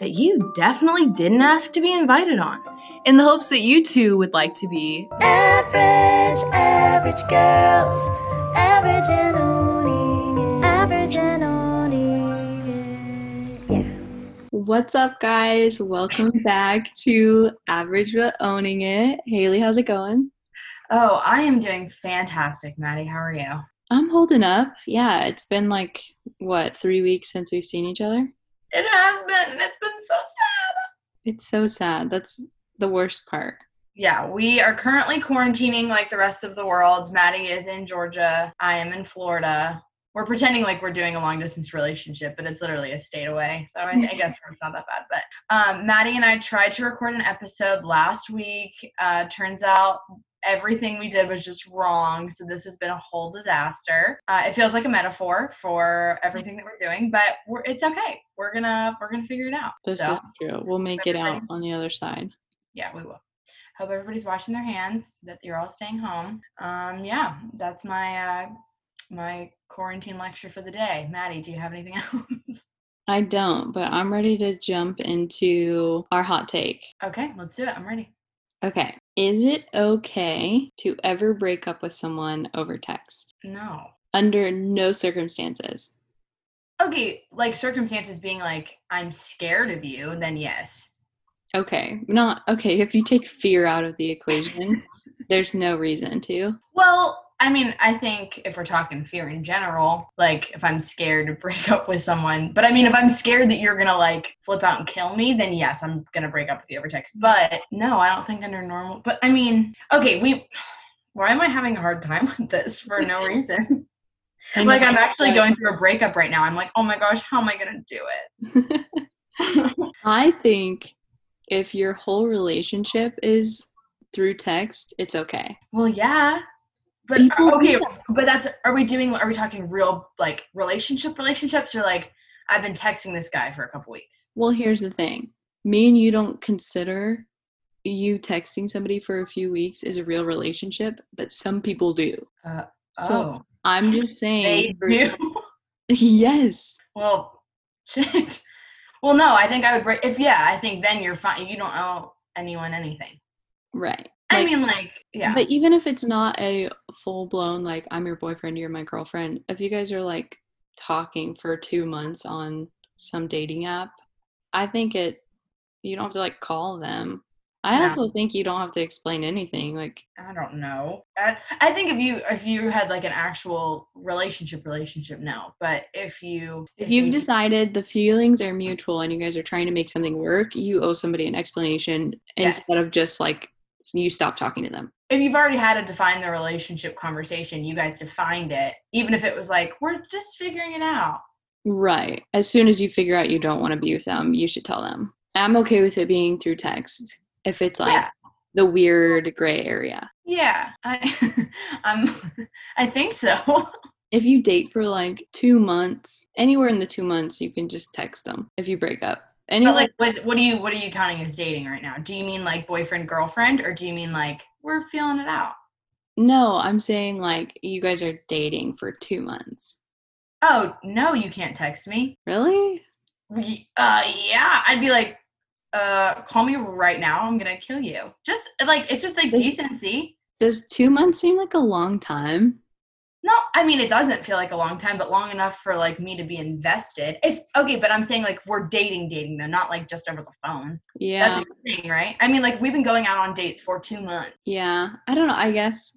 that you definitely didn't ask to be invited on. In the hopes that you too would like to be Average, average girls. Average and owning. Average and owning it. Yeah. What's up, guys? Welcome back to Average but Owning It. Haley, how's it going? Oh, I am doing fantastic, Maddie. How are you? I'm holding up. Yeah, it's been like, what, three weeks since we've seen each other? It has been, and it's been so sad. It's so sad. That's the worst part. Yeah, we are currently quarantining like the rest of the world. Maddie is in Georgia. I am in Florida. We're pretending like we're doing a long distance relationship, but it's literally a state away. So I, I guess it's not that bad. But um, Maddie and I tried to record an episode last week. Uh, turns out everything we did was just wrong. So this has been a whole disaster. Uh, it feels like a metaphor for everything that we're doing, but we're, it's okay. We're gonna we're gonna figure it out. This so is true. We'll make it out on the other side. yeah, we will. Hope everybody's washing their hands. That you're all staying home. Um, yeah, that's my uh, my quarantine lecture for the day. Maddie, do you have anything else? I don't, but I'm ready to jump into our hot take. okay, let's do it. I'm ready. Okay. Is it okay to ever break up with someone over text? No. Under no circumstances. Okay, like circumstances being like I'm scared of you, then yes. Okay. Not okay. If you take fear out of the equation, there's no reason to. Well, I mean, I think if we're talking fear in general, like if I'm scared to break up with someone, but I mean, if I'm scared that you're gonna like flip out and kill me, then yes, I'm gonna break up with you over text. But no, I don't think under normal. But I mean, okay, we. Why am I having a hard time with this for no reason? I like I'm actually going through a breakup right now. I'm like, oh my gosh, how am I gonna do it? I think if your whole relationship is through text, it's okay. Well, yeah. But People okay, but that's are we doing are we talking real like relationship relationships or like I've been texting this guy for a couple weeks. Well, here's the thing me and you don't consider you texting somebody for a few weeks is a real relationship, but some people do. Uh, So, I'm just saying. they do. Yes. well, shit. Well, no, I think I would break if yeah, I think then you're fine. You don't owe anyone anything. Right. I Like, mean, like, yeah. But even if it's not a full blown, like, I'm your boyfriend, you're my girlfriend, if you guys are like talking for two months on some dating app, I think it, you don't have to like call them. I No. also think you don't have to explain anything. Like, I don't know. I, I think if you if you had like an actual relationship relationship, no. But if you if you've you- decided the feelings are mutual and you guys are trying to make something work, you owe somebody an explanation Yes. instead of just like you stop talking to them. if you've already had a define the relationship conversation, you guys defined it, even if it was like, we're just figuring it out. Right. As soon as you figure out you don't want to be with them, you should tell them. I'm okay with it being through text if it's like Yeah. the weird gray area. Yeah. I I'm I think so. If you date for like two months, anywhere in the two months, you can just text them if you break up. but like what what do you what are you counting as dating right now? Do you mean like boyfriend, girlfriend, or do you mean like we're feeling it out? no, I'm saying like you guys are dating for two months. Oh no, you can't text me. Really? Uh yeah. I'd be like, uh, call me right now. I'm gonna kill you. Just like it's just like This- decency. Does two months seem like a long time? No, I mean it doesn't feel like a long time, but long enough for like me to be invested. If okay, but I'm saying like we're dating, dating though, not like just over the phone. Yeah. That's what saying, right? I mean, like we've been going out on dates for two months. Yeah, I don't know. I guess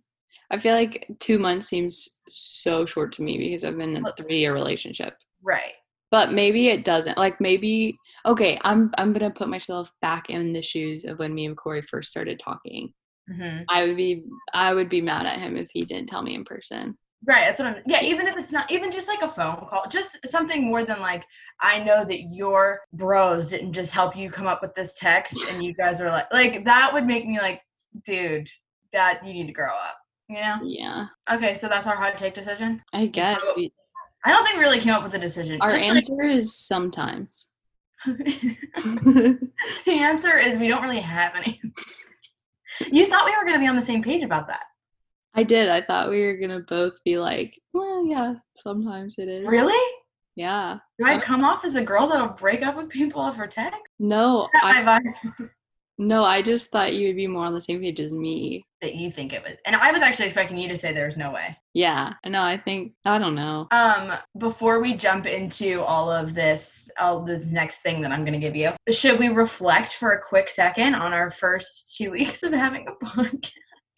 I feel like two months seems so short to me because I've been in a three year relationship. Right. But maybe it doesn't. Like maybe okay, I'm I'm gonna put myself back in the shoes of when me and Corey first started talking. hmm I would be I would be mad at him if he didn't tell me in person. Right. That's what I'm. Yeah. Even if it's not, even just like a phone call, just something more than like I know that your bros didn't just help you come up with this text, and you guys are like, like that would make me like, dude, that you need to grow up. You know? Yeah. Okay, so that's our hot take decision. I guess we, I don't think we really came up with a decision. our Just like- answer is sometimes. the answer is we don't really have any. you thought we were going to be on the same page about that. I did. I thought we were gonna both be like, well, yeah, sometimes it is. Really? Yeah. Do I uh, come off as a girl that'll break up with people over text? No, I no, I just thought you would be more on the same page as me. That you think it was. And I was actually expecting you to say there's no way. Yeah. No, I think I don't know. Um, before we jump into all of this, all this next thing that I'm going to give you, should we reflect for a quick second on our first two weeks of having a podcast?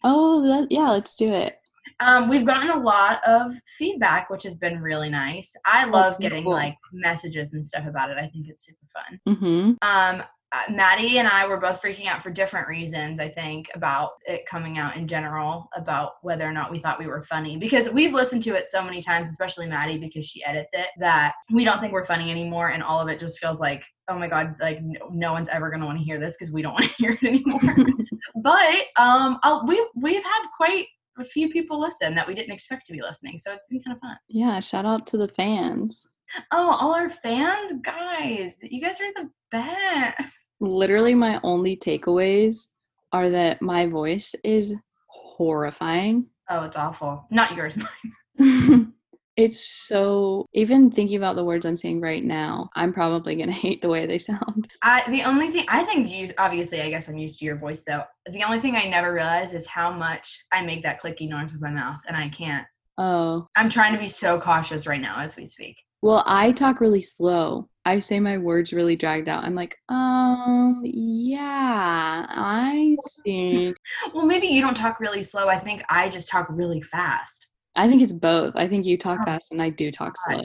Oh, that yeah, let's do it. Um, we've gotten a lot of feedback, which has been really nice. I love getting cool. like messages and stuff about it. I think it's super fun. Mm-hmm. Um, uh, Maddie and I were both freaking out for different reasons, I think, about it coming out in general, about whether or not we thought we were funny. Because we've listened to it so many times, especially Maddie, because she edits it, that we don't think we're funny anymore. And all of it just feels like, oh my God, like no, no one's ever going to want to hear this because we don't want to hear it anymore. but um, I'll, we, we've had quite a few people listen that we didn't expect to be listening. So it's been kind of fun. Yeah, shout out to the fans. Oh, all our fans, guys, you guys are the best. Literally my only takeaways are that my voice is horrifying. Oh, it's awful. Not yours, mine. it's so even thinking about the words I'm saying right now, I'm probably gonna hate the way they sound. I the only thing I think you obviously I guess I'm used to your voice though. The only thing I never realized is how much I make that clicky noise with my mouth and I can't. Oh. I'm trying to be so cautious right now as we speak. Well, I talk really slow. I say my words really dragged out. I'm like, um, yeah, I think. Well, maybe you don't talk really slow. I think I just talk really fast. I think it's both. I think you talk Oh, fast and I do talk slow.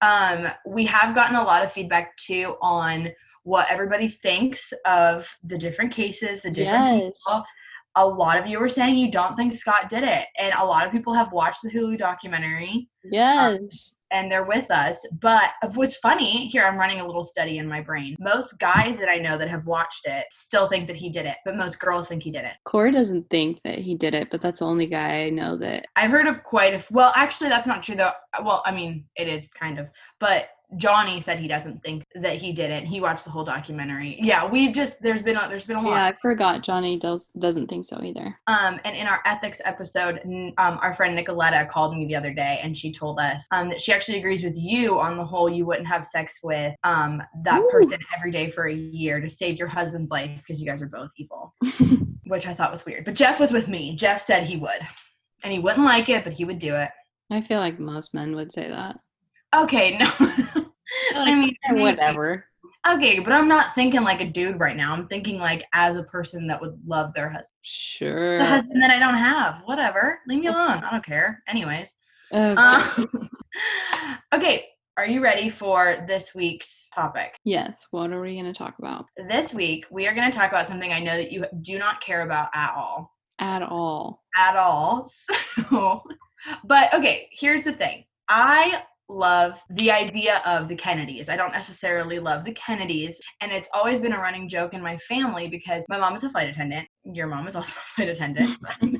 Um, we have gotten a lot of feedback too on what everybody thinks of the different cases, the different Yes. people. A lot of you were saying you don't think Scott did it, and a lot of people have watched the Hulu documentary. Yes. And they're with us. But what's funny, here I'm running a little study in my brain. Most guys that I know that have watched it still think that he did it, but most girls think he did it. Corey doesn't think that he did it, but that's the only guy I know that. I've heard of quite a f- well, actually, that's not true though. Well, I mean, it is kind of, but Johnny said he doesn't think that he did it. He watched the whole documentary. Yeah, we've just there's been a, there's been a lot. Yeah, I forgot Johnny does, doesn't think so either. Um, and in our ethics episode, um, our friend Nicoletta called me the other day, and she told us um, that she actually agrees with you on the whole. You wouldn't have sex with um, that Ooh. person every day for a year to save your husband's life because you guys are both evil, which I thought was weird. But Jeff was with me. Jeff said he would, and he wouldn't like it, but he would do it. I feel like most men would say that. Okay, no. I mean, whatever. Okay, but I'm not thinking like a dude right now. I'm thinking like as a person that would love their husband. Sure. The husband that I don't have. Whatever. Leave me alone. I don't care. Anyways. Okay. Um, okay, are you ready for this week's topic? yes. What are we going to talk about? This week, we are going to talk about something I know that you do not care about at all. At all. At all. So, but okay, here's the thing I love the idea of the Kennedys. I don't necessarily love the Kennedys. And it's always been a running joke in my family because my mom is a flight attendant. Your mom is also a flight attendant.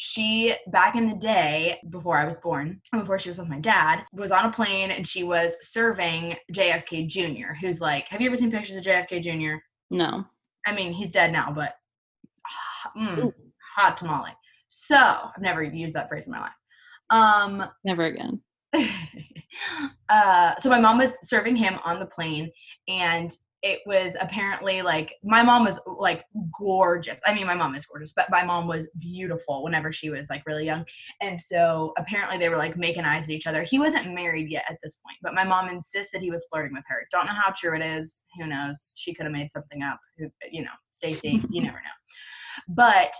she, back in the day, before I was born, and before she was with my dad, was on a plane and she was serving JFK Jr., who's like, have you ever seen pictures of JFK Jr.? No. I mean, he's dead now, but mm, hot tamale. So I've never used that phrase in my life. Um, Never again. uh, so my mom was serving him on the plane, and it was apparently like my mom was like gorgeous. I mean, my mom is gorgeous, but my mom was beautiful whenever she was like really young. And so apparently they were like making eyes at each other. He wasn't married yet at this point, but my mom insists that he was flirting with her. Don't know how true it is. Who knows? She could have made something up. Who, you know, Stacy, you never know. But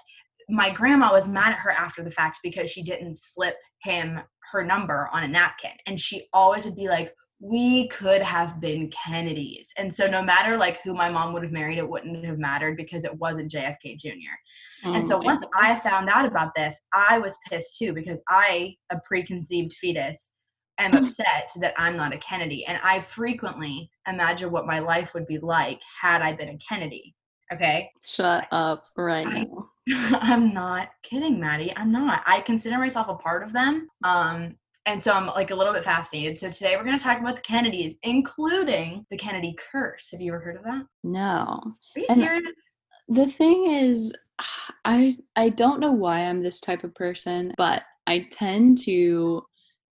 my grandma was mad at her after the fact because she didn't slip him her number on a napkin. And she always would be like, we could have been Kennedys. And so no matter like who my mom would have married, it wouldn't have mattered because it wasn't JFK Jr. and Oh so mm, once I found out about this, I was pissed too because I, a preconceived fetus, am mm. upset that I'm not a Kennedy. And I frequently imagine what my life would be like had I been a Kennedy. Okay. Shut up right I- now. I'm not kidding, Maddie. I'm not. I consider myself a part of them. Um, and so I'm like a little bit fascinated. So today we're going to talk about the Kennedys, including the Kennedy curse. Have you ever heard of that? No. Are you And- serious? The thing is, I I don't know why I'm this type of person, but I tend to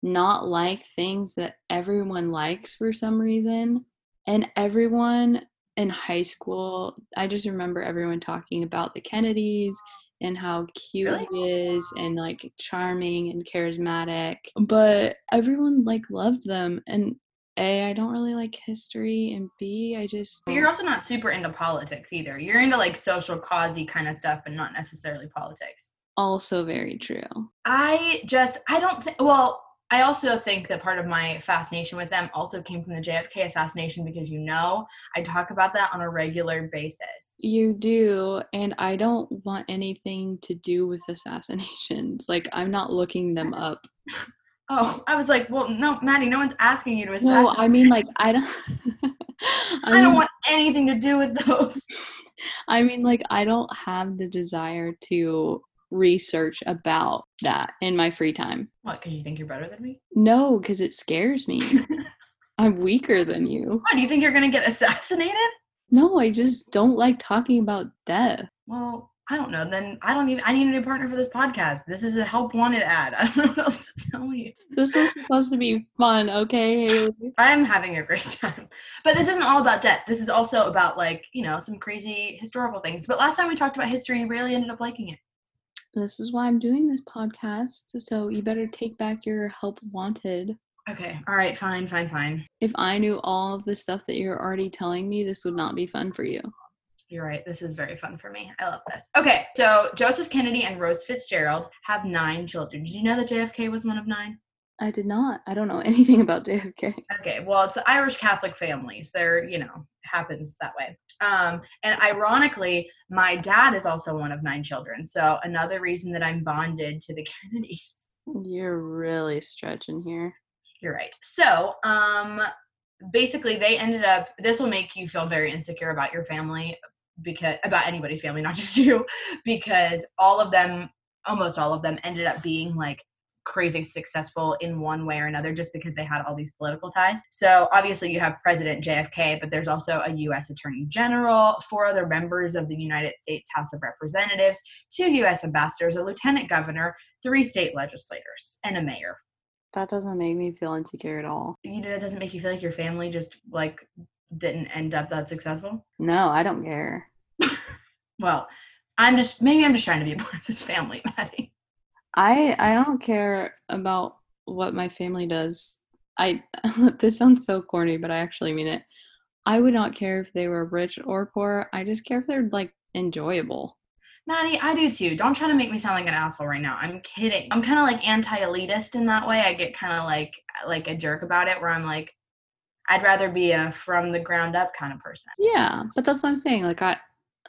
not like things that everyone likes for some reason. And everyone in high school, I just remember everyone talking about the Kennedys and how cute Really? he is and like charming and charismatic. But everyone like loved them and A, I don't really like history and B, I just But you're also not super into politics either. You're into like social causey kind of stuff, but not necessarily politics. also very true. I just I don't think well, I also think that part of my fascination with them also came from the JFK assassination because you know, I talk about that on a regular basis. You do, and I don't want anything to do with assassinations. Like I'm not looking them up. Oh, I was like, well, no, Maddie, no one's asking you to assassinate. No, I mean like I don't. I, I mean, don't want anything to do with those. I mean like I don't have the desire to research about that in my free time. What? Because you think you're better than me? No, because it scares me. I'm weaker than you. What? Do you think you're gonna get assassinated? No, I just don't like talking about death. Well, I don't know. Then I don't even. I need a new partner for this podcast. This is a help wanted ad. I don't know what else to tell you. This is supposed to be fun, okay? I'm having a great time. But this isn't all about death. This is also about like you know some crazy historical things. But last time we talked about history, you really ended up liking it. This is why I'm doing this podcast. So you better take back your help wanted. Okay. All right. Fine. Fine. Fine. If I knew all of the stuff that you're already telling me, this would not be fun for you. You're right. This is very fun for me. I love this. Okay. So Joseph Kennedy and Rose Fitzgerald have nine children. Did you know that JFK was one of nine? I did not. I don't know anything about JFK. Okay, well, it's the Irish Catholic families. They're, you know, happens that way. Um, and ironically, my dad is also one of nine children. So another reason that I'm bonded to the Kennedys. You're really stretching here. You're right. So, um, basically, they ended up. This will make you feel very insecure about your family because about anybody's family, not just you, because all of them, almost all of them, ended up being like crazy successful in one way or another just because they had all these political ties. So obviously you have President JFK, but there's also a US Attorney General, four other members of the United States House of Representatives, two US ambassadors, a lieutenant governor, three state legislators, and a mayor. That doesn't make me feel insecure at all. You know, it doesn't make you feel like your family just like didn't end up that successful. No, I don't care. Well, I'm just maybe I'm just trying to be a part of this family, Maddie. I I don't care about what my family does. I this sounds so corny, but I actually mean it. I would not care if they were rich or poor. I just care if they're like enjoyable. Maddie, I do too. Don't try to make me sound like an asshole right now. I'm kidding. I'm kind of like anti-elitist in that way. I get kind of like like a jerk about it, where I'm like, I'd rather be a from the ground up kind of person. Yeah, but that's what I'm saying. Like I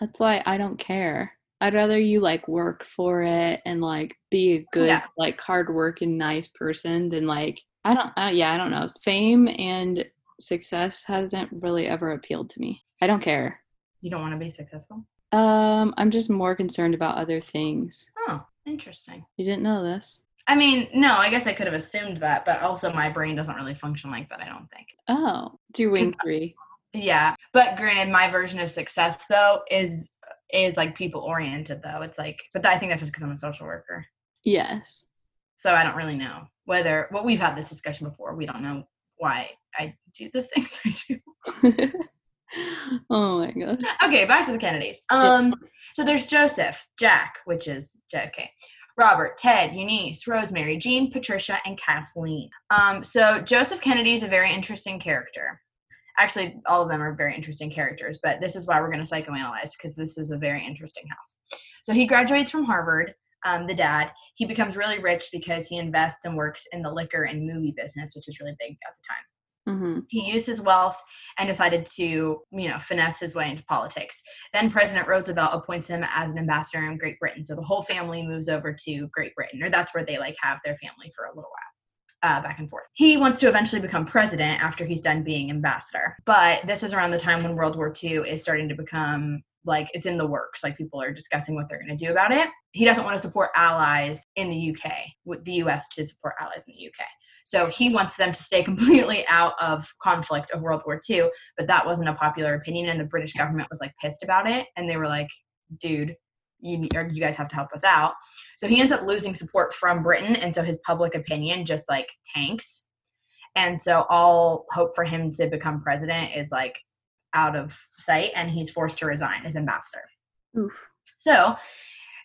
that's why I don't care. I'd rather you like work for it and like be a good Yeah. like hard working nice person than like I don't uh, yeah, I don't know. Fame and success hasn't really ever appealed to me. I don't care. You don't want to be successful. Um I'm just more concerned about other things. Oh, interesting. You didn't know this? I mean, no, I guess I could have assumed that, but also my brain doesn't really function like that. I don't think. Oh, doing three. Yeah, but granted, my version of success though is is like people oriented though. It's like, but I think that's just because I'm a social worker. Yes. So I don't really know whether. Well, we've had this discussion before. We don't know why I do the things I do. oh my god. Okay, back to the Kennedys. Um, so there's Joseph, Jack, which is JFK, Robert, Ted, Eunice, Rosemary, Jean, Patricia, and Kathleen. Um, so Joseph Kennedy is a very interesting character. Actually, all of them are very interesting characters, but this is why we're going to psychoanalyze because this was a very interesting house. So he graduates from Harvard. Um, the dad, he becomes really rich because he invests and works in the liquor and movie business, which is really big at the time. Hmm he used his wealth and decided to you know finesse his way into politics. Then president roosevelt appoints him as an ambassador in great britain. So the whole family moves over to great britain or that's where they like have their family for a little while uh, back and forth he wants to eventually become president after he's done being ambassador but this is around the time when world war ii is starting to become like it's in the works. Like people are discussing what they're going to do about it. He doesn't want to support allies in the UK, with the US to support allies in the UK. So he wants them to stay completely out of conflict of World War II. But that wasn't a popular opinion, and the British government was like pissed about it, and they were like, "Dude, you or you guys have to help us out." So he ends up losing support from Britain, and so his public opinion just like tanks. And so all hope for him to become president is like out of sight, and he's forced to resign as ambassador. Oof. So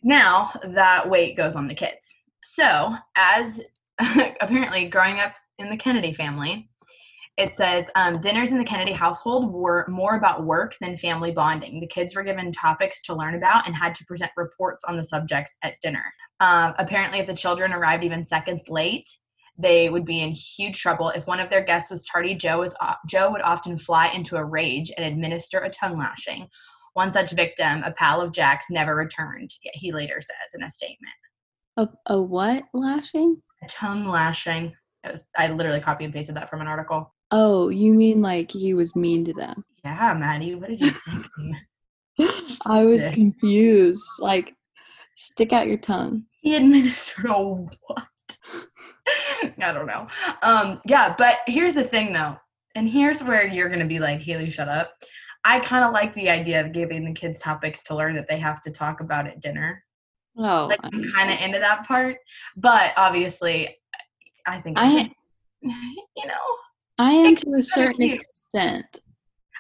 now that weight goes on the kids. So, as apparently growing up in the Kennedy family, it says um, dinners in the Kennedy household were more about work than family bonding. The kids were given topics to learn about and had to present reports on the subjects at dinner. Um, apparently, if the children arrived even seconds late, they would be in huge trouble. If one of their guests was tardy, Joe was Joe would often fly into a rage and administer a tongue lashing. One such victim, a pal of Jack's, never returned. He later says in a statement, A, a what lashing? "A tongue lashing." It was, I literally copy and pasted that from an article. Oh, you mean like he was mean to them? Yeah, Maddie, what did you think? I was confused. Like, stick out your tongue. he administered a what? I don't know. Um, yeah, but here's the thing though, and here's where you're gonna be like, Haley, shut up. I kind of like the idea of giving the kids topics to learn that they have to talk about at dinner. Oh, Like I'm kind of into that part, but obviously, I think I- should- you know, I am it's to a certain cute. extent.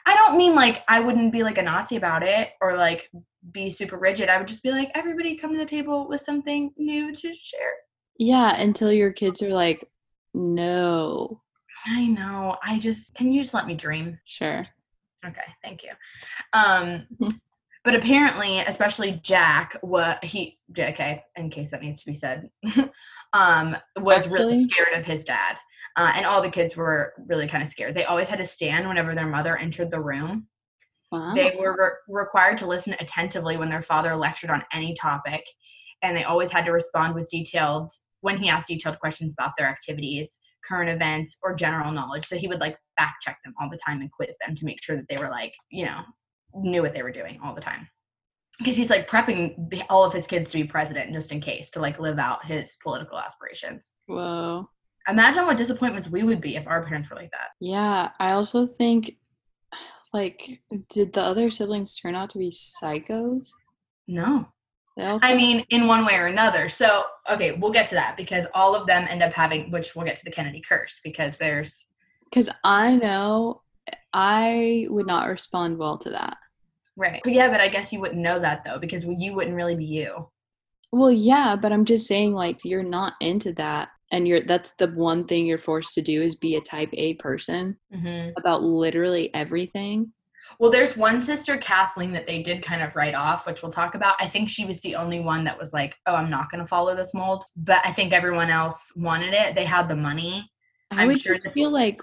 I don't mean like I wouldn't be like a Nazi about it or like be super rigid. I would just be like, everybody come to the table with something new to share. Yeah, until your kids are like, no. I know. I just can you just let me dream? Sure. Okay, thank you. Um, but apparently, especially Jack, what he JK, in case that needs to be said, um, was really scared of his dad, uh, and all the kids were really kind of scared. They always had to stand whenever their mother entered the room. Wow. They were re- required to listen attentively when their father lectured on any topic, and they always had to respond with detailed when he asked detailed questions about their activities, current events, or general knowledge. So he would like fact check them all the time and quiz them to make sure that they were like, you know, knew what they were doing all the time. Because he's like prepping all of his kids to be president just in case to like live out his political aspirations. Whoa. Imagine what disappointments we would be if our parents were like that. Yeah, I also think, like, did the other siblings turn out to be psychos? No. I mean, in one way or another. So, okay, we'll get to that because all of them end up having, which we'll get to the Kennedy curse because there's, because I know I would not respond well to that. right. But yeah, but I guess you wouldn't know that though because you wouldn't really be you. Well, yeah, but I'm just saying, like, you're not into that, and you're that's the one thing you're forced to do is be a type A person hmm about literally everything. Well, there's one sister, Kathleen, that they did kind of write off, which we'll talk about. I think she was the only one that was like, oh, I'm not going to follow this mold. But I think everyone else wanted it. They had the money. I I'm would sure just feel like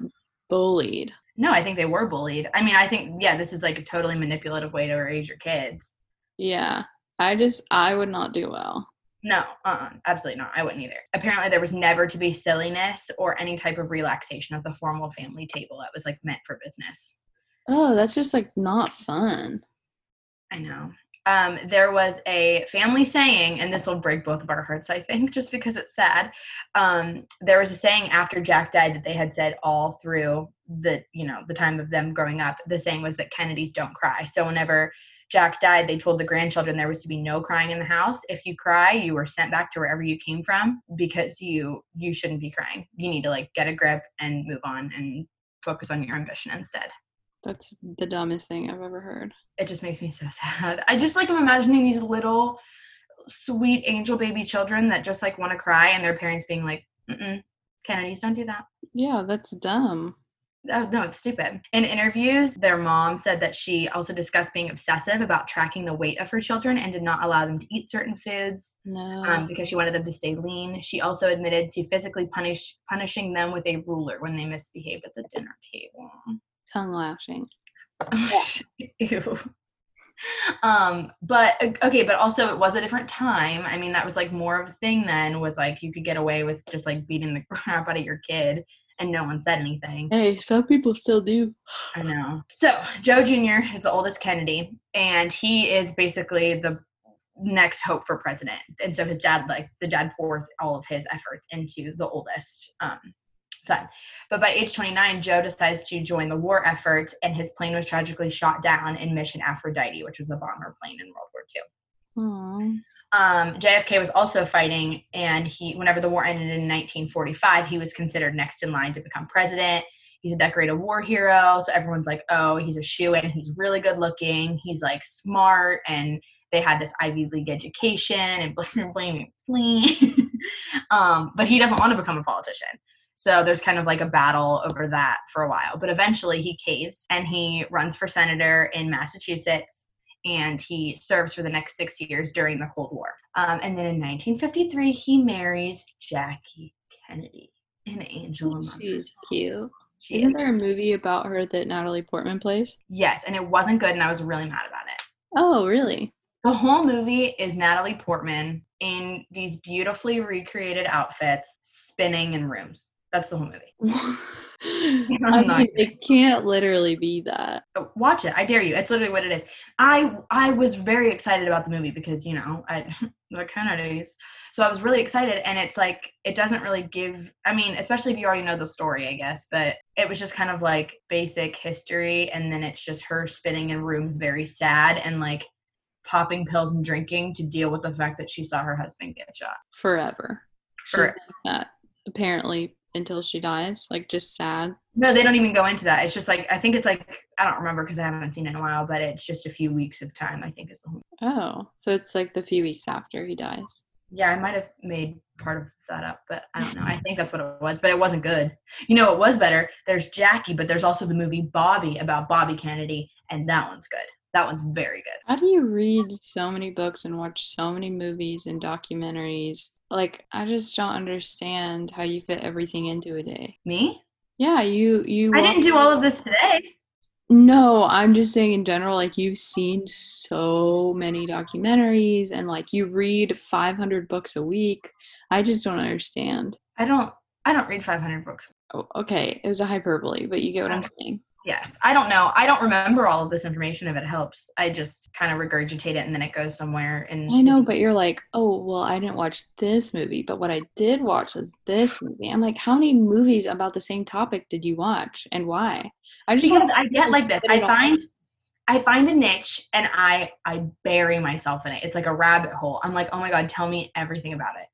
bullied. No, I think they were bullied. I mean, I think, yeah, this is like a totally manipulative way to raise your kids. Yeah, I just I would not do well. No, uh, absolutely not. I wouldn't either. Apparently, there was never to be silliness or any type of relaxation at the formal family table that was like meant for business. Oh, that's just like not fun. I know. Um, there was a family saying, and this will break both of our hearts, I think, just because it's sad. Um, there was a saying after Jack died that they had said all through the, you know, the time of them growing up. The saying was that Kennedys don't cry. So whenever Jack died, they told the grandchildren there was to be no crying in the house. If you cry, you were sent back to wherever you came from because you you shouldn't be crying. You need to like get a grip and move on and focus on your ambition instead. That's the dumbest thing I've ever heard. it just makes me so sad. I just like I'm imagining these little sweet angel baby children that just like want to cry and their parents being like, Mm-mm, Kennedys don't do that. Yeah, that's dumb. Oh, no, it's stupid. In interviews, their mom said that she also discussed being obsessive about tracking the weight of her children and did not allow them to eat certain foods No. um, because she wanted them to stay lean. She also admitted to physically punish punishing them with a ruler when they misbehaved at the dinner table. Tongue lashing. Ew. Um, but okay, but also it was a different time. I mean, that was like more of a thing then was like you could get away with just like beating the crap out of your kid and no one said anything. Hey, some people still do. I know. So Joe Jr. is the oldest Kennedy, and he is basically the next hope for president. And so his dad, like the dad, pours all of his efforts into the oldest um, son. But by age 29, Joe decides to join the war effort, and his plane was tragically shot down in Mission Aphrodite, which was a bomber plane in World War II. Aww. Um, JFK was also fighting, and he, whenever the war ended in 1945, he was considered next in line to become president. He's a decorated war hero, so everyone's like, "Oh, he's a shoe in. He's really good looking. He's like smart, and they had this Ivy League education, and bling bling bling." um, but he doesn't want to become a politician. So there's kind of like a battle over that for a while. But eventually he caves and he runs for senator in Massachusetts and he serves for the next six years during the Cold War. Um, and then in 1953, he marries Jackie Kennedy, an angel among She's cute. She Isn't is. there a movie about her that Natalie Portman plays? Yes, and it wasn't good, and I was really mad about it. Oh, really? The whole movie is Natalie Portman in these beautifully recreated outfits, spinning in rooms. That's the whole movie. I not mean, it can't literally be that. Uh, watch it i dare you it's literally what it is i i was very excited about the movie because you know i the kennedys so i was really excited and it's like it doesn't really give i mean especially if you already know the story i guess but it was just kind of like basic history and then it's just her spinning in rooms very sad and like popping pills and drinking to deal with the fact that she saw her husband get shot Forever. Forever. like that, apparently, until she dies. Like, just sad. no they don't even go into that it's just like i think it's like i don't remember because i haven't seen it in a while but it's just a few weeks of time i think is the whole Oh, so it's like the few weeks after he dies. Yeah, I might have made part of that up, but I don't know. I think that's what it was, but it wasn't good. You know, it was better. There's Jackie, but there's also the movie Bobby about Bobby Kennedy, and that one's good. That one's very good. How do you read so many books and watch so many movies and documentaries? Like, I just don't understand how you fit everything into a day. Me? Yeah, you you. I didn't do all of this today. No, I'm just saying in general, like you've seen so many documentaries and like you read 500 books a week. I just don't understand. I don't. I don't read 500 books. Oh, okay, it was a hyperbole, but you get what I'm oh. saying. Yes, I don't know. I don't remember all of this information if it helps. I just kind of regurgitate it and then it goes somewhere. And I know, but you're like, oh, well, I didn't watch this movie, but what I did watch was this movie. I'm like, how many movies about the same topic did you watch and why? I just because I get like this. I find I find a niche and I I bury myself in it. It's like a rabbit hole. I'm like, oh my god, tell me everything about it.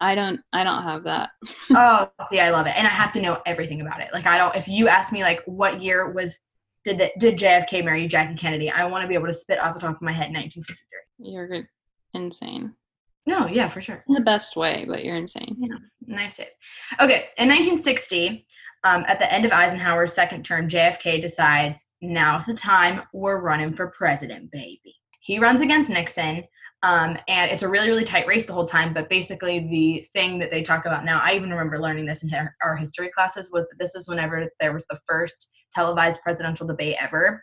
I don't I don't have that. oh, see, I love it, and I have to know everything about it. Like, I don't. If you ask me, like, what year was did the, did JFK marry Jackie Kennedy? I want to be able to spit off the top of my head 1953. You're good. insane. No, yeah, for sure. In the best way, but you're insane. Nice hit. Okay, in 1960, um, at the end of Eisenhower's second term, JFK decides now's the time we're running for president, baby. He runs against Nixon, um, and it's a really, really tight race the whole time. But basically, the thing that they talk about now, I even remember learning this in our history classes, was that this is whenever there was the first televised presidential debate ever.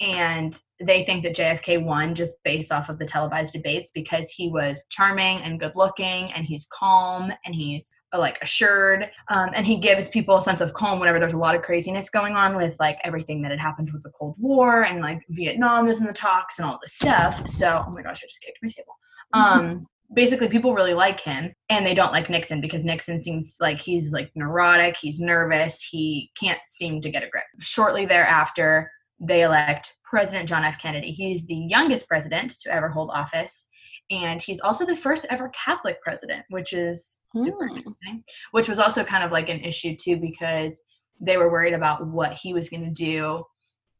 And they think that JFK won just based off of the televised debates because he was charming and good looking and he's calm and he's like assured um, and he gives people a sense of calm whenever there's a lot of craziness going on with like everything that had happened with the cold war and like vietnam is in the talks and all this stuff. So oh my gosh i just kicked my table. Um basically people really like him and they don't like nixon because nixon seems like he's like neurotic he's nervous he can't seem to get a grip. Shortly thereafter they elect president john f. Kennedy. He's the youngest president to ever hold office and he's also the first ever catholic president which is super Hmm. interesting which was also kind of like an issue too because they were worried about what he was going to do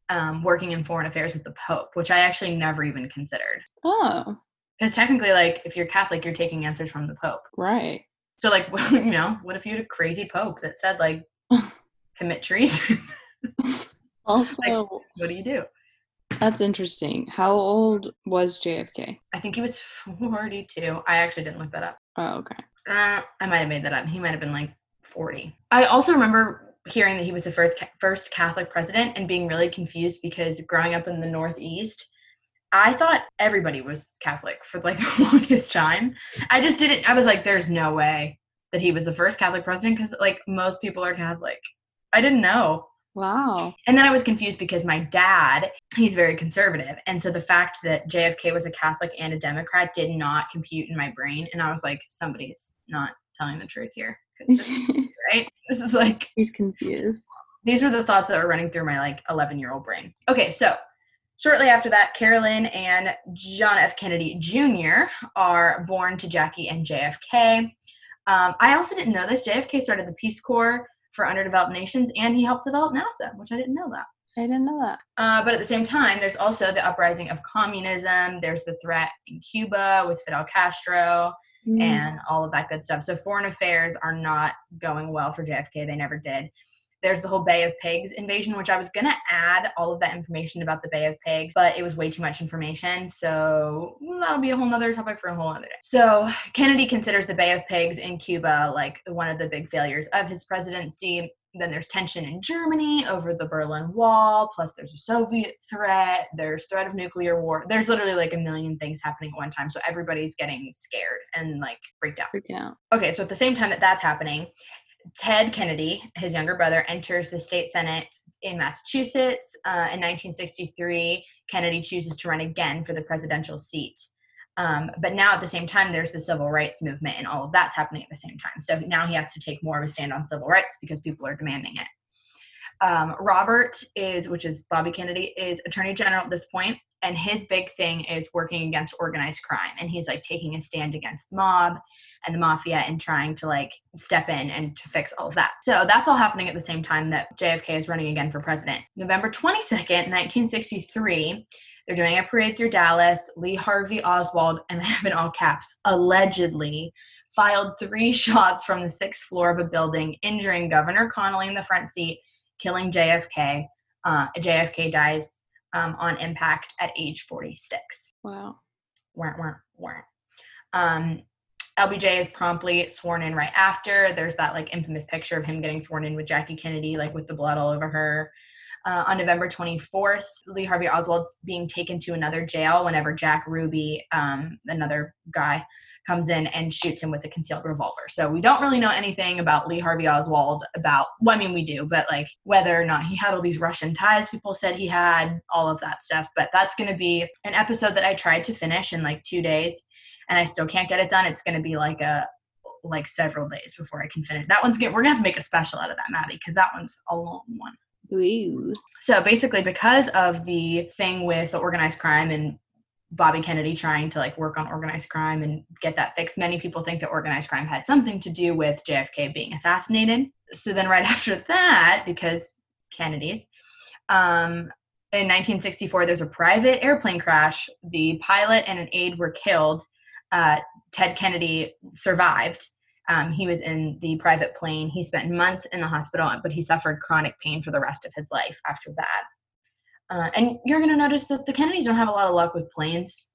um, working in foreign affairs with the pope which i actually never even considered. Oh, because technically like if you're catholic you're taking answers from the pope. Right. so like you know what if you had a crazy pope that said like commit treason? Also, what do you do that's interesting. How old was JFK? i think he was 42 i actually didn't look that up Oh, okay. Uh, I might have made that up. He might have been like 40. I also remember hearing that he was the first first Catholic president and being really confused because growing up in the Northeast, I thought everybody was Catholic for like the longest time. I just didn't. I was like, "There's no way that he was the first Catholic president because like most people are Catholic. I didn't know. Wow. And then I was confused because my dad, he's very conservative. And so the fact that JFK was a Catholic and a Democrat did not compute in my brain. And I was like, somebody's not telling the truth here. right? This is like, He's confused. these were the thoughts that were running through my like 11 year old brain. Okay, so shortly after that, Caroline and John F. Kennedy Jr. are born to Jackie and JFK. Um, I also didn't know this. JFK started the Peace Corps for underdeveloped nations, and he helped develop NASA, which I didn't know that. I didn't know that. Uh, but at the same time, there's also the uprising of communism. There's the threat in Cuba with Fidel Castro Mm. and all of that good stuff. So foreign affairs are not going well for JFK. They never did. There's the whole Bay of Pigs invasion, which I was gonna add all of that information about the Bay of Pigs, but it was way too much information. So that'll be a whole nother topic for a whole other day. So Kennedy considers the Bay of Pigs in Cuba like one of the big failures of his presidency. Then there's tension in Germany over the Berlin Wall. Plus, there's a Soviet threat. There's threat of nuclear war. There's literally like a million things happening at one time. So everybody's getting scared and like freaked out. Freaking out. Okay, so at the same time that that's happening, Ted Kennedy, his younger brother, enters the state senate in Massachusetts. Uh, in 1963, Kennedy chooses to run again for the presidential seat. Um, but now at the same time, there's the civil rights movement, and all of that's happening at the same time. So now he has to take more of a stand on civil rights because people are demanding it. Um, Robert is, which is Bobby Kennedy, is Attorney General at this point, and his big thing is working against organized crime, and he's like taking a stand against the mob and the mafia and trying to like step in and to fix all of that. So that's all happening at the same time that JFK is running again for president. November 22nd, 1963, they're doing a parade through Dallas. Lee Harvey Oswald, and I have in all caps, allegedly filed three shots from the sixth floor of a building, injuring Governor Connolly in the front seat, killing JFK. Uh, JFK dies um, on impact at age 46 Wow. weren't weren't weren't. Um, LBJ is promptly sworn in right after. There's that like infamous picture of him getting sworn in with Jackie Kennedy, like with the blood all over her. Uh, on November 24th, Lee Harvey Oswald's being taken to another jail whenever Jack Ruby, um, another guy, comes in and shoots him with a concealed revolver. So we don't really know anything about Lee Harvey Oswald about, well, I mean, we do, but like whether or not he had all these Russian ties people said he had, all of that stuff. But that's going to be an episode that I tried to finish in like two days and I still can't get it done. It's going to be like a, like several days before I can finish. That one's good. We're going to have to make a special out of that, Maddie, because that one's a long one. Ooh. So basically, because of the thing with the organized crime and Bobby Kennedy trying to like work on organized crime and get that fixed, many people think that organized crime had something to do with JFK being assassinated. So then, right after that, because Kennedy's, um, in 1964, there's a private airplane crash. The pilot and an aide were killed. Uh, Ted Kennedy survived. Um, he was in the private plane. He spent months in the hospital, but he suffered chronic pain for the rest of his life after that. Uh, and you're going to notice that the Kennedys don't have a lot of luck with planes.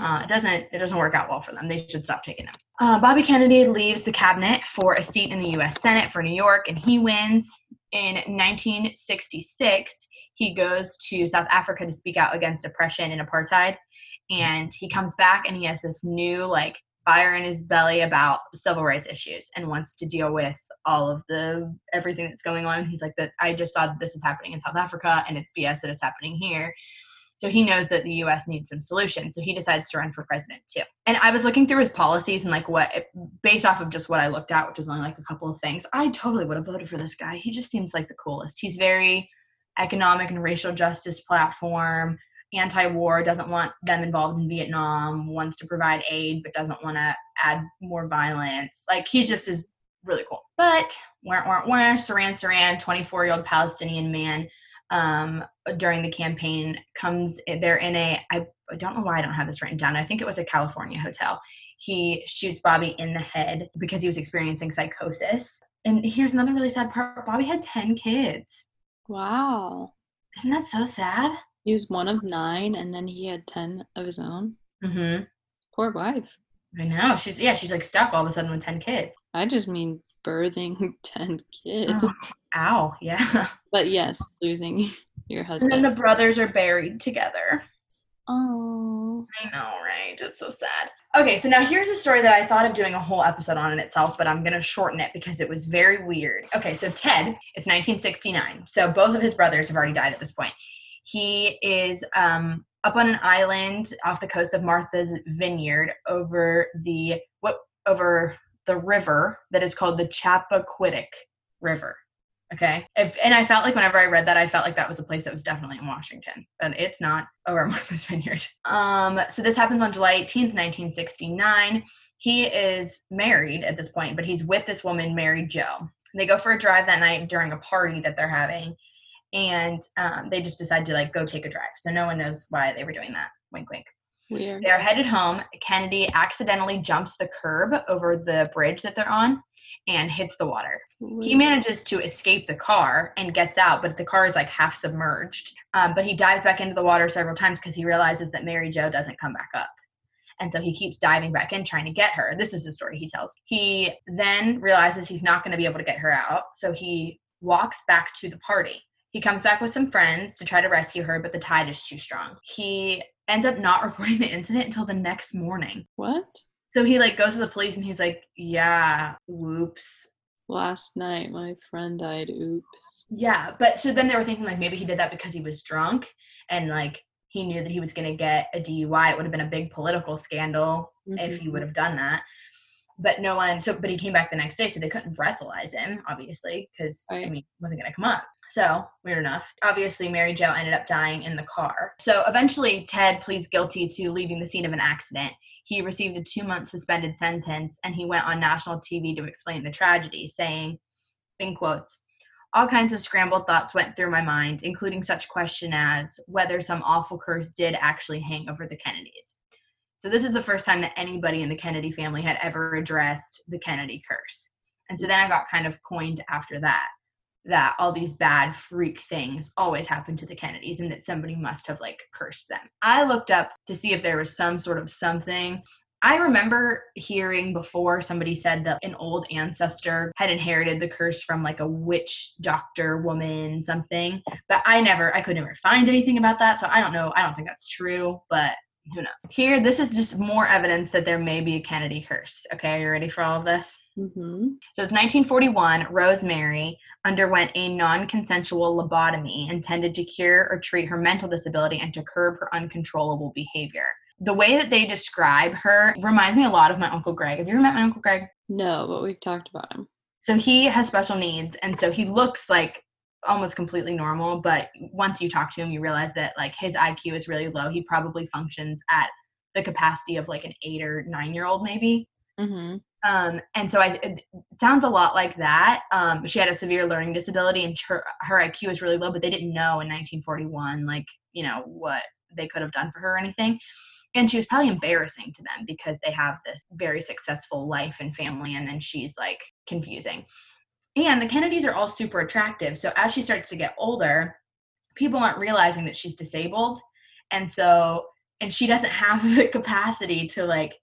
Uh, it doesn't it doesn't work out well for them. They should stop taking them. Uh, Bobby Kennedy leaves the cabinet for a seat in the U.S. Senate for New York, and he wins. In 1966, he goes to South Africa to speak out against oppression and apartheid, and he comes back and he has this new like fire in his belly about civil rights issues and wants to deal with all of the everything that's going on. He's like that I just saw that this is happening in South Africa and it's BS that it's happening here. So he knows that the US needs some solutions. So he decides to run for president too. And I was looking through his policies and like what based off of just what I looked at, which was only like a couple of things, I totally would have voted for this guy. He just seems like the coolest. He's very economic and racial justice platform anti-war doesn't want them involved in vietnam wants to provide aid but doesn't want to add more violence. Like he just is really cool. But weren't weren't weren't Sirhan Sirhan 24 year old palestinian man um during the campaign comes they're in a I, I don't know why i don't have this written down. I think it was a california hotel. He shoots bobby in the head because he was experiencing psychosis. And here's another really sad part. Bobby had 10 kids. Wow. isn't that so sad He was one of nine and then he had 10 of his own. mm-hmm Poor wife. I know. She's yeah, she's like stuck all of a sudden with ten kids. I just mean birthing 10 kids. Oh, ow, yeah. But yes, losing your husband. And then the brothers are buried together. Oh. I know, right? It's so sad. Okay, so now here's a story that I thought of doing a whole episode on in itself, but I'm gonna shorten it because it was very weird. Okay, so Ted, it's 1969. So both of his brothers have already died at this point. He is um, up on an island off the coast of Martha's Vineyard over the what over the river that is called the Chappaquiddick River. Okay. If, and I felt like whenever I read that, I felt like that was a place that was definitely in Washington, but it's not over Martha's Vineyard. Um, so this happens on July 18th, 1969. He is married at this point, but he's with this woman, Mary Jo. They go for a drive that night during a party that they're having, and um, they just decide to like go take a drive. So no one knows why they were doing that. Wink, wink. Weird. They're headed home. Kennedy accidentally jumps the curb over the bridge that they're on and hits the water. He manages to escape the car and gets out, but the car is like half submerged. Um, but he dives back into the water several times because he realizes that Mary Jo doesn't come back up. And so he keeps diving back in trying to get her. This is the story he tells. He then realizes he's not going to be able to get her out. So he walks back to the party. He comes back with some friends to try to rescue her, but the tide is too strong. He ends up not reporting the incident until the next morning. What? So he like goes to the police and he's like, "Yeah, whoops." Last night my friend died. Oops. Yeah, but so then they were thinking like maybe he did that because he was drunk and like he knew that he was going to get a DUI. It would have been a big political scandal if he mm-hmm. would have done that. But no one. So, but he came back the next day, so they couldn't breathalyze him, obviously, because I mean, it wasn't going to come up. So weird enough. Obviously, Mary Jo ended up dying in the car. So eventually, Ted pleads guilty to leaving the scene of an accident. He received a two-month suspended sentence, and he went on national TV to explain the tragedy, saying, in quotes. All kinds of scrambled thoughts went through my mind, including such question as whether some awful curse did actually hang over the Kennedys. So this is the first time that anybody in the Kennedy family had ever addressed the Kennedy curse. And so then I got kind of coined after that that all these bad freak things always happen to the Kennedys and that somebody must have like cursed them. I looked up to see if there was some sort of something. I remember hearing before somebody said that an old ancestor had inherited the curse from like a witch doctor woman something, but I never I could never find anything about that, so I don't know. I don't think that's true, but who knows. Here this is just more evidence that there may be a Kennedy curse. Okay, are you ready for all of this? Mm-hmm. So it's 1941. Rosemary underwent a non consensual lobotomy intended to cure or treat her mental disability and to curb her uncontrollable behavior. The way that they describe her reminds me a lot of my Uncle Greg. Have you ever met my Uncle Greg? No, but we've talked about him. So he has special needs, and so he looks like almost completely normal. But once you talk to him, you realize that like his IQ is really low. He probably functions at the capacity of like an eight or nine year old, maybe. Mm-hmm. um and so i it sounds a lot like that um she had a severe learning disability and her her iq was really low but they didn't know in 1941 like you know what they could have done for her or anything and she was probably embarrassing to them because they have this very successful life and family and then she's like confusing and the kennedys are all super attractive so as she starts to get older people aren't realizing that she's disabled and so and she doesn't have the capacity to like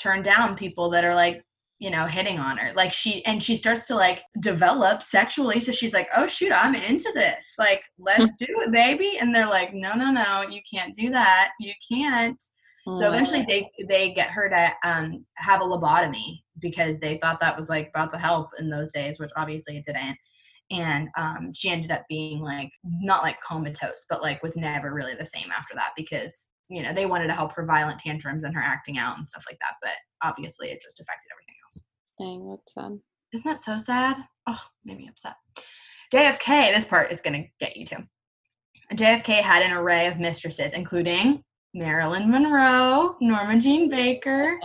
turn down people that are like you know hitting on her. Like she and she starts to like develop sexually so she's like oh shoot i'm into this. Like hmm. let's do it baby. And they're like no no no you can't do that. You can't so eventually they they get her to um have a lobotomy because they thought that was like about to help in those days which obviously it didn't. And um she ended up being like not like comatose but like was never really the same after that because you know they wanted to help her violent tantrums and her acting out and stuff like that but obviously it just affected everything else. Dang, that's sad. isn't that so sad? Oh made me upset. Jfk this part is going to get you too. Jfk had an array of mistresses including marilyn monroe norma jean baker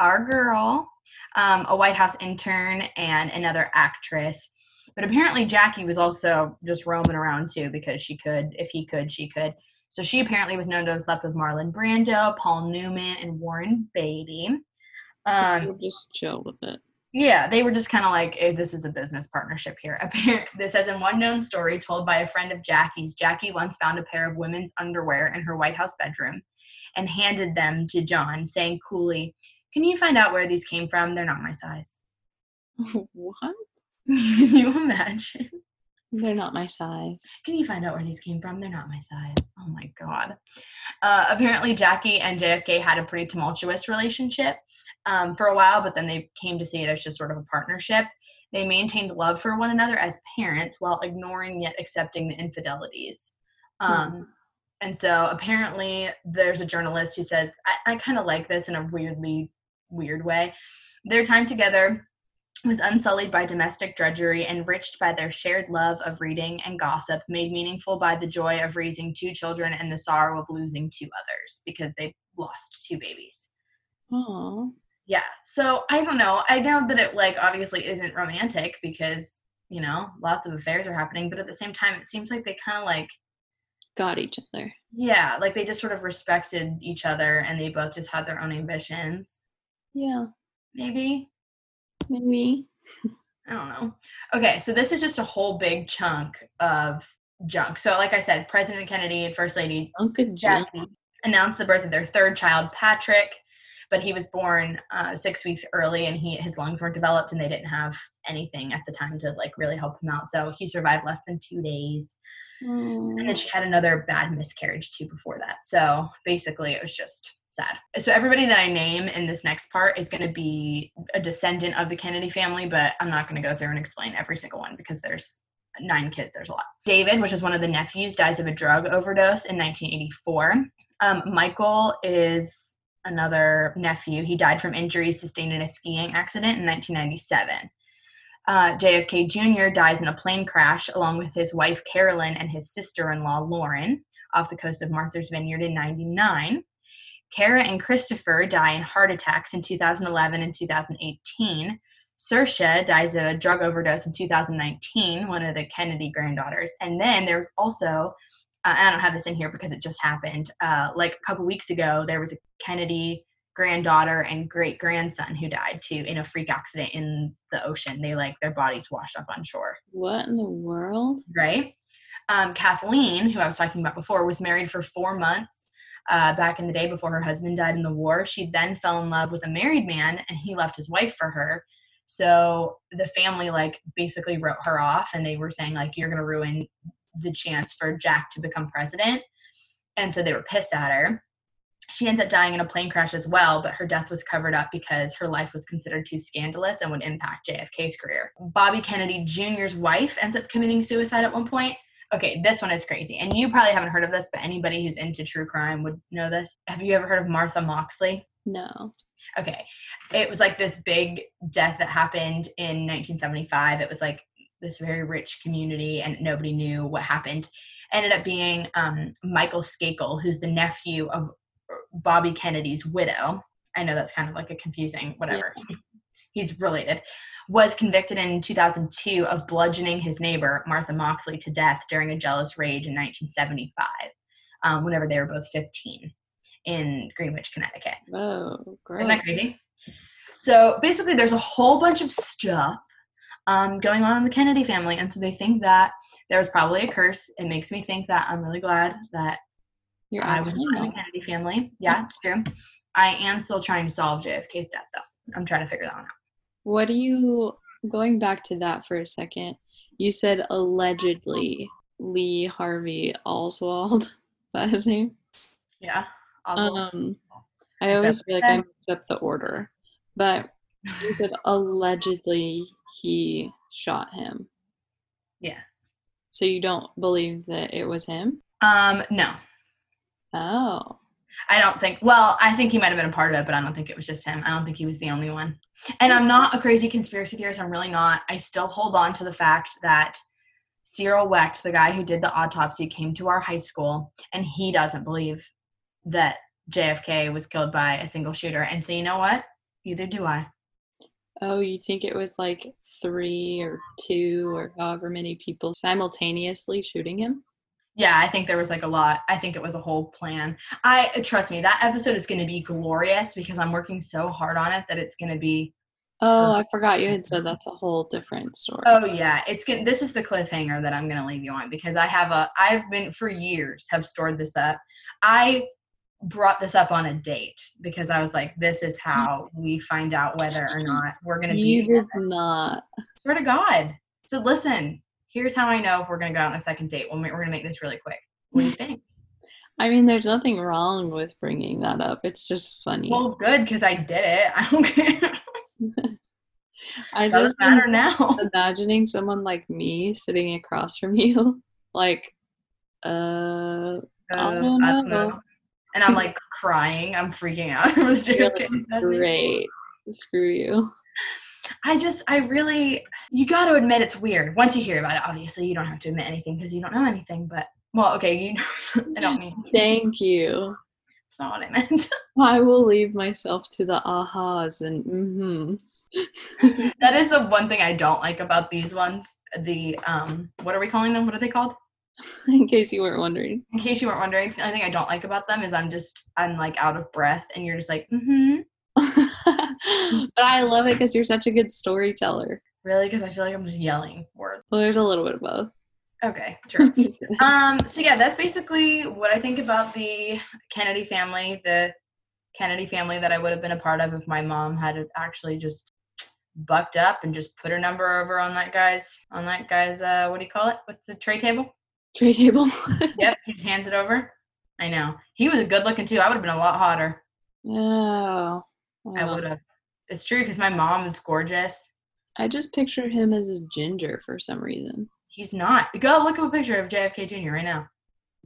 our girl, um, a White House intern, and another actress. But apparently, Jackie was also just roaming around too because she could, if he could, she could. So she apparently was known to have slept with Marlon Brando, Paul Newman, and Warren Beatty. Um, just chill with it. Yeah, they were just kind of like, hey, this is a business partnership here. Apparently, this says in one known story told by a friend of Jackie's, Jackie once found a pair of women's underwear in her White House bedroom and handed them to John, saying coolly, Can you find out where these came from? They're not my size. what? Can you imagine? They're not my size. Can you find out where these came from? They're not my size. Oh my god. Uh, apparently, Jackie and JFK had a pretty tumultuous relationship um, for a while, but then they came to see it as just sort of a partnership. They maintained love for one another as parents while ignoring yet accepting the infidelities. Um, And so apparently, there's a journalist who says, I, I kind of like this in a weirdly weird way. Their time together was unsullied by domestic drudgery, enriched by their shared love of reading and gossip, made meaningful by the joy of raising two children and the sorrow of losing two others because they lost two babies. Oh, Yeah. So I don't know. I know that it like obviously isn't romantic because, you know, lots of affairs are happening, but at the same time it seems like they kind of like got each other. yeah, like they just sort of respected each other and they both just had their own ambitions. Yeah, Maybe. maybe. I don't know. Okay, so this is just a whole big chunk of junk. So like I said, President Kennedy and First Lady Uncle Jackie announced the birth of their third child, Patrick, but he was born uh, six weeks early, and he his lungs weren't developed, and they didn't have anything at the time to like really help him out. So he survived less than two days, and then she had another bad miscarriage too before that. So basically, it was just sad. So everybody that I name in this next part is going to be a descendant of the Kennedy family, but I'm not going to go through and explain every single one because there's nine kids. There's a lot. David, which is one of the nephews, dies of a drug overdose in 1984. Um, Michael is another nephew. He died from injuries sustained in a skiing accident in 1997. Uh, JFK Jr. dies in a plane crash along with his wife Carolyn and his sister in law Lauren off the coast of Martha's Vineyard in 99. Kara and Christopher die in heart attacks in 2011 and 2018. Saoirse dies of a drug overdose in 2019, one of the Kennedy granddaughters. And then there's also, uh, and I don't have this in here because it just happened, uh, like a couple weeks ago, there was a Kennedy granddaughter and great grandson who died too in a freak accident in the ocean. They like their bodies washed up on shore What in the world? right? Um, Kathleen, who I was talking about before, was married for four months uh, back in the day before her husband died in the war. She then fell in love with a married man, and he left his wife for her. So the family, like, basically wrote her off, and they were saying, like, you're going to ruin the chance for Jack to become president. And so they were pissed at her. She ends up dying in a plane crash as well, but her death was covered up because her life was considered too scandalous and would impact JFK's career. Bobby Kennedy Jr.'s wife ends up committing suicide at one point. Okay, this one is crazy. And you probably haven't heard of this, but anybody who's into true crime would know this. Have you ever heard of Martha Moxley? No. Okay. It was like this big death that happened in 1975. It was like this very rich community and nobody knew what happened. Ended up being um, Michael Skakel, who's the nephew of Bobby Kennedy's widow. I know that's kind of like a confusing whatever. He's related. Was convicted in 2002 of bludgeoning his neighbor, Martha Moxley, to death during a jealous rage in 1975, um, whenever they were both 15 in Greenwich, Connecticut. Whoa, gross. Isn't that crazy? So basically, there's a whole bunch of stuff um, going on in the Kennedy family, and so they think that there was probably a curse. It makes me think that I'm really glad that You're I was not in the. Kennedy family. Yeah, it's true. I am still trying to solve JFK's death, though. I'm trying to figure that one out. What do you, going back to that for a second, you said allegedly Lee Harvey Oswald. Is that his name? Yeah. Oswald. Um, I always feel like I mix up the order, but you said allegedly he shot him. yes. So you don't believe that it was him? Um. No, Oh, I don't think. Well, I think he might have been a part of it, but I don't think it was just him. I don't think he was the only one. And I'm not a crazy conspiracy theorist. I'm really not. I still hold on to the fact that Cyril Wecht, the guy who did the autopsy, came to our high school, and he doesn't believe that JFK was killed by a single shooter. And so, you know what? Neither do I. oh, you think it was like three or two or however many people simultaneously shooting him? Yeah, I think there was like a lot. I think it was a whole plan. I uh, trust me, that episode is going to be glorious because I'm working so hard on it that it's going to be Oh, I forgot you had said that's a whole different story. Oh yeah, it's good. This is the cliffhanger that I'm gonna leave you on because I have a. I've been for years have stored this up. I brought this up on a date because I was like, this is how we find out whether or not we're gonna be. you did not. Swear to God. So listen, here's how I know if we're gonna go out on a second date. We'll we're gonna make this really quick. What do you think? I mean, there's nothing wrong with bringing that up. It's just funny. well, good because I did it. I don't care. I Doesn't just matter now. imagining someone like me sitting across from you, like, uh, Uh, don't I don't know. And I'm like crying. I'm freaking out over the you're JFK assassination. great. Screw you. I just, I really, you got to admit it's weird. Once you hear about it, obviously, you don't have to admit anything because you don't know anything. But, well, okay, you know, I don't mean, Thank you. it's not what I meant. I will leave myself to the ahas and mm-hms. that is the one thing I don't like about these ones. The, um, what are we calling them? What are they called? In case you weren't wondering. In case you weren't wondering, the only thing I don't like about them is I'm just, I'm like out of breath and you're just like, mm-hmm. but I love it because you're such a good storyteller. Really? Because I feel like I'm just yelling words. Well, there's a little bit of both. Okay, true. um, so yeah, that's basically what I think about the Kennedy family, the Kennedy family that I would have been a part of if my mom had actually just bucked up and just put her number over on that guy's on that guy's uh what do you call it? What's the tray table? Tray table. Yep, he hands it over. I know. He was a good looking too. I would have been a lot hotter. oh. I would have. It's true because my mom is gorgeous. I just pictured him as a ginger for some reason. He's not. Go look up a picture of JFK Jr. right now.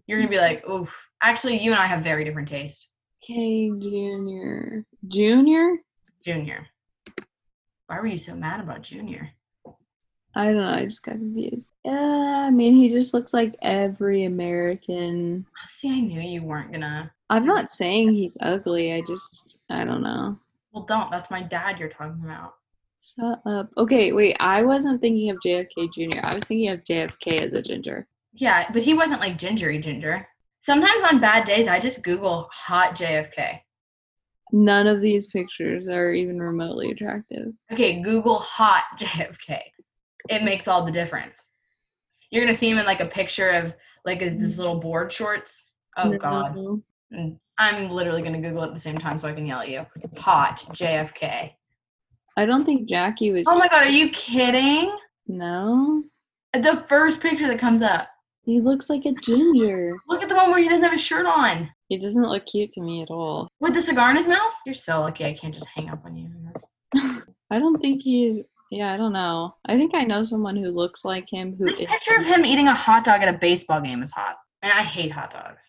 You're gonna be like, oof. Actually, you and I have very different taste. K Junior. Junior? Junior. Why were you so mad about Junior? I don't know. I just got confused. Yeah, I mean, he just looks like every American. See, I knew you weren't gonna. I'm not saying he's ugly. I just, I don't know. Well, don't. That's my dad you're talking about. Shut up. Okay, wait. I wasn't thinking of JFK Jr. I was thinking of JFK as a ginger. Yeah, but he wasn't like gingery ginger. Sometimes on bad days, I just Google hot JFK. None of these pictures are even remotely attractive. Okay, Google hot JFK. It makes all the difference. You're gonna see him in like a picture of like his, this little board shorts. Oh God. No. Mm, I'm literally gonna Google it at the same time so I can yell at you. Hot JFK. I don't think Jackie was. Oh my God, are you kidding? No. The first picture that comes up. He looks like a ginger. Look at the one where he doesn't have a shirt on. He doesn't look cute to me at all. With the cigar in his mouth? You're so lucky I can't just hang up on you. I don't think he's. Yeah, I don't know. I think I know someone who looks like him. Who This is- picture of him eating a hot dog at a baseball game is hot. And I hate hot dogs.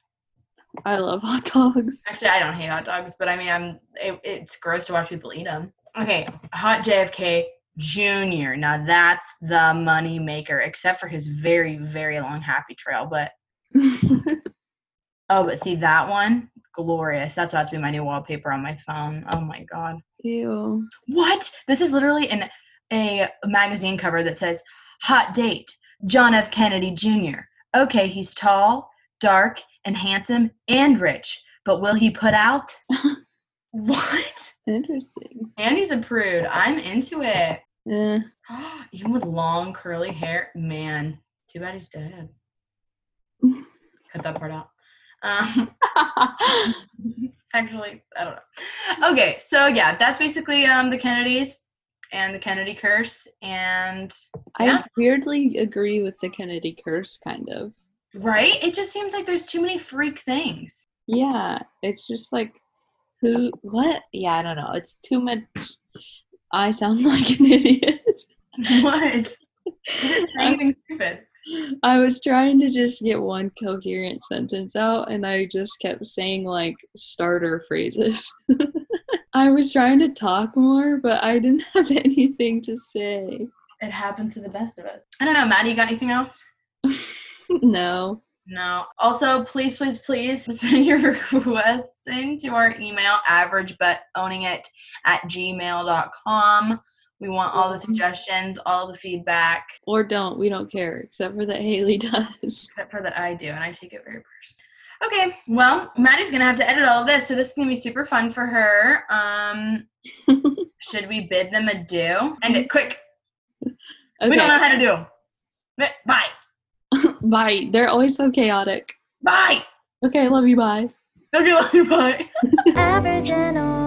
I love hot dogs. Actually, I don't hate hot dogs, but I mean, I'm it, it's gross to watch people eat them. Okay, hot JFK Junior. Now that's the money maker, except for his very very long happy trail. But oh, but see that one, glorious. That's about to be my new wallpaper on my phone. Oh my god. Ew. What? This is literally in a magazine cover that says Hot Date, John F. Kennedy Jr. Okay, he's tall, dark, and handsome and rich, but will he put out? what? Interesting. And he's a prude. I'm into it. Eh. Even with long curly hair, man. Too bad he's dead. Cut that part out. Um, actually, I don't know. Okay, so yeah, that's basically um the Kennedys and the Kennedy curse, and Yeah. I weirdly agree with the Kennedy curse, kind of. right, it just seems like there's too many freak things. Yeah, it's just like, who, what? Yeah, I don't know. It's too much. I sound like an idiot. what? Anything stupid. I was trying to just get one coherent sentence out, and I just kept saying like starter phrases. I was trying to talk more, but I didn't have anything to say. It happens to the best of us. I don't know, Maddie. You got anything else? no. No. Also, please, please, please send your requests into our email, averagebutowning it at gmail.com. We want all the mm-hmm. suggestions, all the feedback, Or don't. We don't care, except for that Haley does. except for that I do, and I take it very personally. Okay, well, Maddie's gonna have to edit all of this, so this is gonna be super fun for her. Um, should we bid them adieu? End it quick. We don't know how to do. Bye. Bye. They're always so chaotic. Bye. Okay, love you. Bye. Okay, love you. Bye. Average and only